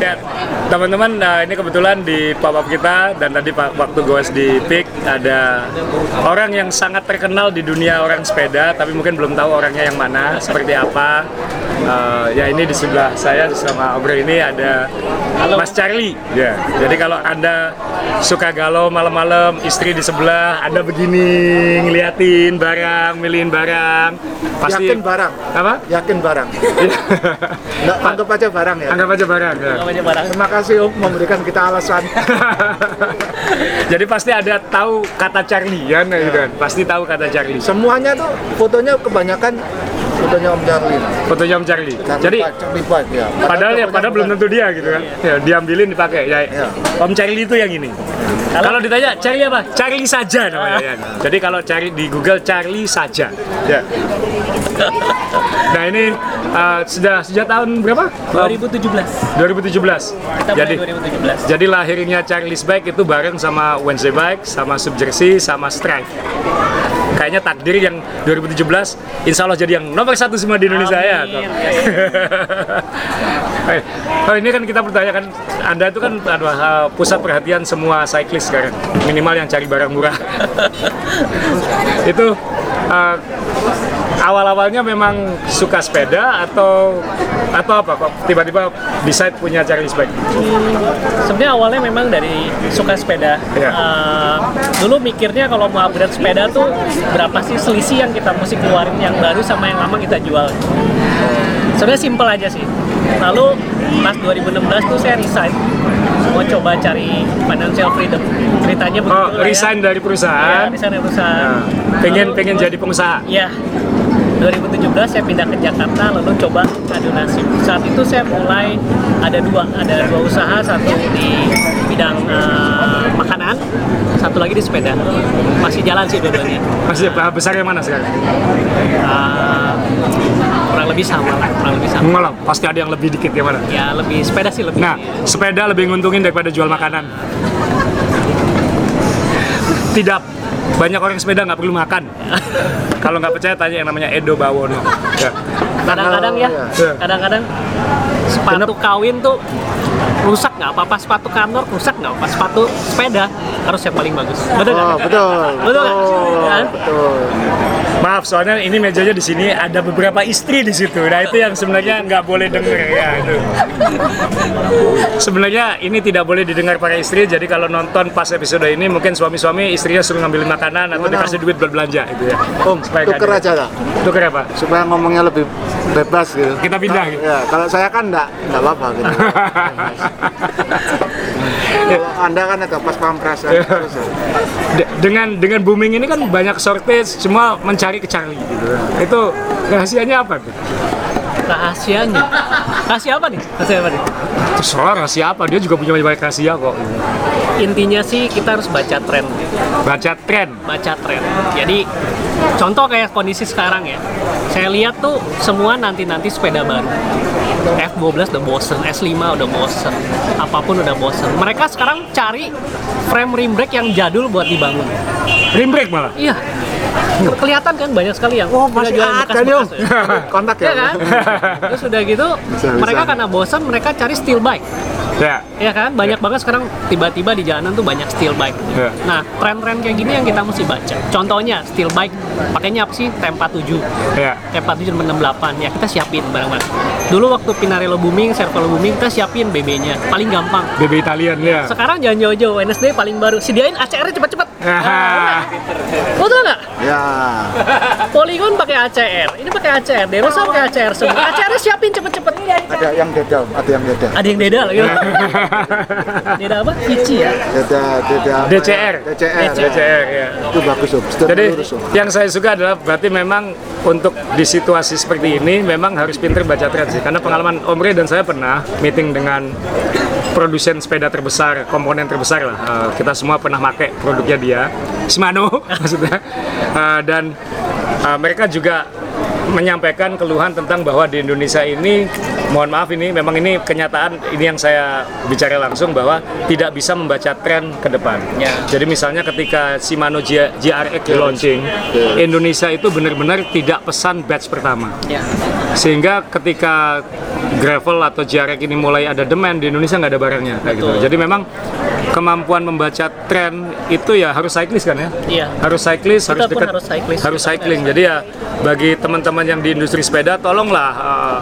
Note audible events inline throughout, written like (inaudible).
Ya, teman-teman, nah ini kebetulan di pop-up kita dan tadi waktu goes di PIK ada orang yang sangat terkenal di dunia orang sepeda, tapi mungkin belum tahu orangnya yang mana, seperti apa. Eh, ya ini di sebelah saya sama Obre ini ada Mas Charlie. Ya, jadi kalau anda suka galau malam-malam, istri di sebelah, anda begini ngeliatin barang, milihin barang, pasti Yakin barang. apa? Yakin barang. Nggak, anggap aja barang ya. Anggap aja barang. Ya. Namanya barang. Terima kasih Om memberikan kita alasan. (laughs) (laughs) Jadi pasti ada tahu kata Charlie kan, gitu kan? Pasti tahu kata Charlie. Semuanya tuh fotonya kebanyakan fotonya Om Charlie. Fotonya Om Charlie. Charlie Jadi Charlie Bike ya. padahal ya padahal belum tentu dia gitu kan. Ya, diambilin dipakai. Ya, Iya. Om Charlie itu yang ini. Kalau ditanya Charlie apa? Charlie saja namanya. ya. Jadi kalau cari di Google Charlie saja. Ya. Nah ini uh, sudah sejak tahun berapa? 2017. 2017. Kita Jadi 2017. Jadi lahirnya Charlie's Bike itu bareng sama Wednesday Bike, sama Subjersey, sama Strive. Kayaknya takdir yang 2017 insya Allah jadi yang nomor satu semua di Indonesia ya. Amin. (laughs) Eh, oh ini kan kita bertanya kan, Anda itu kan adalah uh, pusat perhatian semua cyclist sekarang, minimal yang cari barang murah. (laughs) itu uh, awal-awalnya memang suka sepeda atau atau apa kok tiba-tiba decide punya Charlie's Bike? Sebenarnya awalnya memang dari suka sepeda. Iya. Eh, dulu mikirnya kalau mau upgrade sepeda tuh berapa sih selisih yang kita mesti keluarin yang baru sama yang lama kita jual. Sebenarnya simple aja sih. Lalu pas 2016 tuh saya resign mau coba cari financial freedom. Ceritanya begitu Oh, lah ya. resign dari Ya, perusahaan. resign dari perusahaan. Nah, pengen Lalu- pengen jadi pengusaha. Iya. 2017 saya pindah ke Jakarta lalu coba adu nasib. Saat itu saya mulai ada dua, ada dua usaha, satu di bidang eh, makanan, satu lagi di sepeda. Masih jalan sih dua-duanya. Masih besar yang mana sekarang? Eh, kurang lebih sama lah, kurang lebih sama. Malam, pasti ada yang lebih dikit yang mana? Ya lebih sepeda sih lebih. Nah, sepeda lebih nguntungin daripada jual makanan. Tidak banyak orang sepeda nggak perlu makan. (laughs) Kalau nggak percaya tanya yang namanya Edo Bawono. Ya. kadang-kadang ya, Iya. kadang-kadang sepatu kawin tuh rusak nggak apa-apa sepatu kantor rusak nggak apa sepatu sepeda harus yang paling bagus betul nggak? Oh, betul. Betul nggak? Kan? Betul. Maaf, soalnya ini mejanya di sini ada beberapa istri di situ. Nah itu yang sebenarnya nggak boleh denger ya itu. Sebenarnya ini tidak boleh didengar para istri. Jadi kalau nonton pas episode ini mungkin suami-suami istrinya suruh ngambilin makanan atau Mana? dikasih duit buat belanja itu ya. Om, Supaya tuker aja lah. Tuker apa? Supaya ngomongnya lebih bebas gitu. Kita pindah, gitu. Ya, kalau saya kan enggak, enggak apa-apa gitu. (laughs) kalau Anda kan ada pas pampres terus ya. De- dengan dengan booming ini kan banyak shortage semua mencari ke Charlie gitu. Itu rahasianya apa tuh? rahasianya rahasia apa nih rahasia apa nih Terserah rahasia apa, dia juga punya banyak rahasia kok. intinya sih kita harus baca tren Baca tren. baca tren jadi contoh kayak kondisi sekarang ya saya lihat tuh semua nanti-nanti sepeda baru F12 udah bosen, S5 udah bosen apa pun udah bosen mereka sekarang cari frame rim brake yang jadul buat dibangun Rim brake malah. iya kelihatan kan banyak sekali yang Oh, udah masih nih, Om. bekas-bekas ya. (laughs) Kontak Iya ya. kan? (laughs) Terus udah gitu, Bisa, mereka bisa. karena bosan, mereka cari steel bike. Ya. Ya kan? Banyak banget sekarang tiba-tiba di jalanan tuh banyak steel bike. Iya. Nah, tren-tren kayak gini yang kita mesti baca. Contohnya, steel bike pakainya apa sih? T47. Ya. T47 dan 68. Ya, kita siapin barang-barang. Dulu waktu Pinarello booming, Cervelo booming, kita siapin BB-nya. Paling gampang. BB Italian ya. Sekarang jangan jauh-jauh, Wednesday paling baru. Sediain ACR cepet-cepet. Ah. Betul nggak? Ya. Polygon pakai ACR, ini pakai ACR, Derosa pakai ACR semua. ACR siapin cepet-cepet. Ada yang beda, Om. ada yang beda. Ada yang beda lagi. (laughs) Beda apa? Ichi ya. Beda, beda. apa DCR. ya? DCR. DCR ya. Itu bagus, Om. Jadi yang saya suka adalah berarti memang untuk di situasi seperti ini memang harus pinter baca tren sih. Karena pengalaman Omre dan saya pernah meeting dengan produsen sepeda terbesar, komponen terbesar lah. Eh, kita semua pernah pakai produknya dia, Shimano (laughs) maksudnya. Eh, dan eh, mereka juga menyampaikan keluhan tentang bahwa di Indonesia ini mohon maaf ini memang ini kenyataan ini yang saya bicara langsung bahwa tidak bisa membaca tren ke depan. Ya. Jadi misalnya ketika Shimano GRX di launching, Indonesia itu benar-benar tidak pesan batch pertama. Ya. Sehingga ketika gravel atau GRX ini mulai ada demand di Indonesia nggak ada barangnya kayak gitu. Jadi memang kemampuan membaca tren itu ya harus cyclist kan ya? Iya. Harus cyclist, harus pun dekat, harus cyclist. harus cycling. Jadi ya bagi teman-teman yang di industri sepeda, tolonglah uh,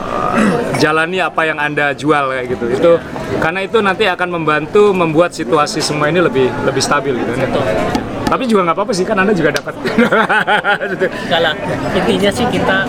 jalani apa yang anda jual kayak gitu. Itu karena itu nanti akan membantu membuat situasi semua ini lebih lebih stabil gitu. kan. Tapi juga nggak apa-apa sih kan anda juga dapat. (laughs) Enggak lah, intinya sih kita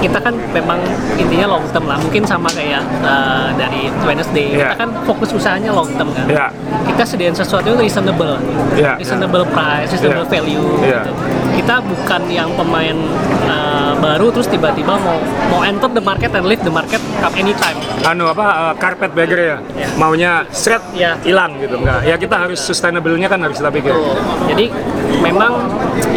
kita kan memang intinya long term lah mungkin sama kayak uh, dari Wednesday Iya. kita kan fokus usahanya long term kan Iya. kita sediain sesuatu yang reasonable Iya. reasonable price reasonable Iya. value Iya. gitu kita bukan yang pemain uh, baru terus tiba-tiba mau mau enter the market and leave the market at any time anu apa uh, carpet bagger ya Ya. maunya shred Ya. hilang gitu enggak ya kita harus sustainable-nya kan harus kita pikir Jadi memang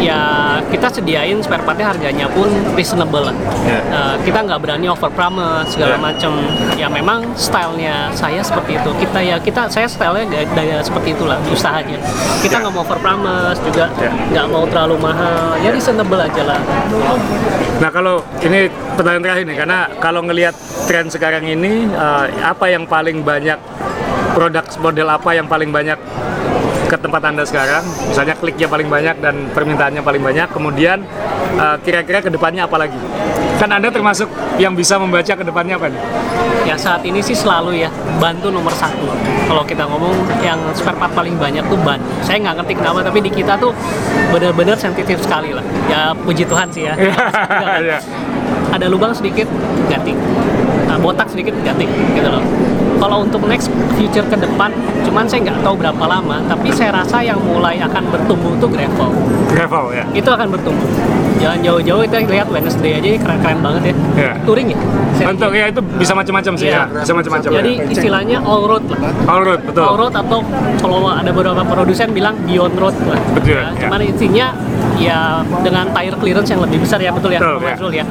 ya kita sediain spare partnya harganya pun reasonable lah. Ya. Eh, kita nggak berani over promise segala Ya. macam. Ya memang stylenya saya seperti itu. Kita ya kita saya stylenya gaya, seperti itulah usahanya. Kita Ya. nggak mau over promise juga Ya. nggak mau terlalu mahal. Ya reasonable aja lah. Nah kalau ini pertanyaan terakhir nih, karena kalau ngelihat tren sekarang ini, eh, apa yang paling banyak produk model apa yang paling banyak ke tempat anda sekarang? Misalnya kliknya paling banyak dan permintaannya paling banyak. Kemudian eh, kira-kira ke depannya apa lagi? Kan anda termasuk yang bisa membaca ke depannya apa nih? Ya saat ini sih selalu ya bantu nomor satu. Kalau kita ngomong yang spare part paling banyak tuh ban. Saya nggak ngerti kenapa tapi di kita tuh benar-benar sensitif sekali lah. Ya puji Tuhan sih ya. (laughs) Iya. Ada lubang sedikit ganti. Nah, botak sedikit ganti gitu loh. Kalau untuk next future ke depan, cuman saya nggak tahu berapa lama, tapi saya rasa yang mulai akan bertumbuh tuh gravel. Gravel ya. Itu akan bertumbuh. Jangan jauh-jauh kita lihat Wednesday aja keren-keren banget ya. Iya. Touring ya. Untuk ya itu bisa macam-macam sih Iya. ya, bisa macam-macam. jadi ya. istilahnya all road lah. all road betul. All road atau kalau ada beberapa produsen bilang beyond road lah. Betul, Ya, ya. Cuman intinya ya dengan tire clearance yang lebih besar ya betul ya, Betul, Bang ya. Azrul ya.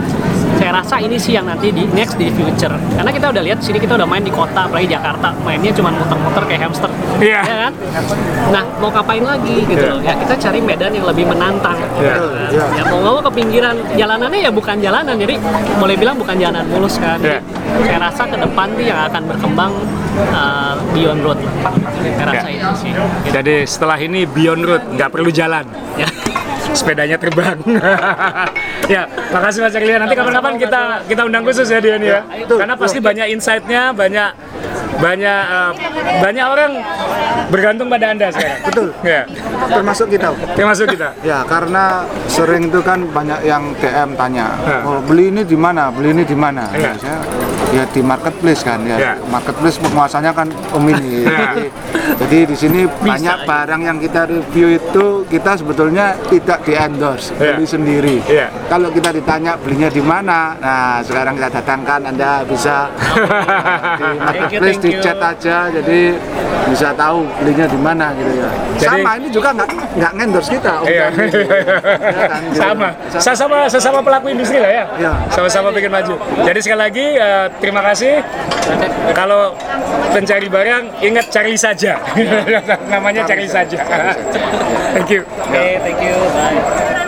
Saya rasa ini sih yang nanti di next di future. Karena kita udah lihat sini kita udah main di kota, apalagi Jakarta, mainnya cuma muter-muter kayak hamster. Iya. Ya kan? Nah, mau ngapain lagi gitu loh. Ya kita cari medan yang lebih menantang. Iya. Iya. Ya mau nggak mau ke pinggiran jalanannya ya bukan jalanan, jadi boleh bilang bukan jalanan mulus kan. Iya. Jadi, Saya rasa ke depan tuh yang akan berkembang uh, beyond road. Saya rasa Iya. itu sih. Gitu. Jadi setelah ini beyond road, nggak perlu jalan. Ya. Sepedanya terbang. (laughs) ya, makasih Mas Erlian. Nanti kapan-kapan kita kita undang khusus ya dia ini ya. Karena pasti banyak insight-nya, banyak banyak eh, banyak orang bergantung pada Anda sekarang. Betul. Ya, Termasuk kita. termasuk kita. Ya, karena sering itu kan banyak yang DM tanya, Ya. oh, beli ini di mana, beli ini di mana. Ya. Ya, ya di marketplace kan, ya. Ya. Marketplace penguasanya kan Om ini. Ya. Jadi, jadi di sini banyak barang yang kita review itu kita sebetulnya tidak di endorse, Ya. beli sendiri. Ya. Kalau kita ditanya belinya di mana, nah sekarang kita datangkan, Anda bisa (laughs) di marketplace. Di chat aja, jadi bisa tahu belinya di mana gitu ya. Jadi- Sama ini juga nggak nggak endorse kita. Om Iya. Dani. (laughs) Ya kan, gitu. sama, sama sesama pelaku industri lah ya. Iya. Sama-sama bikin maju. Jadi sekali lagi eh, terima kasih. Kalau pencari barang ingat cari saja. (laughs) Namanya cari saja. (laughs) Thank you. Oke, thank you. Bye.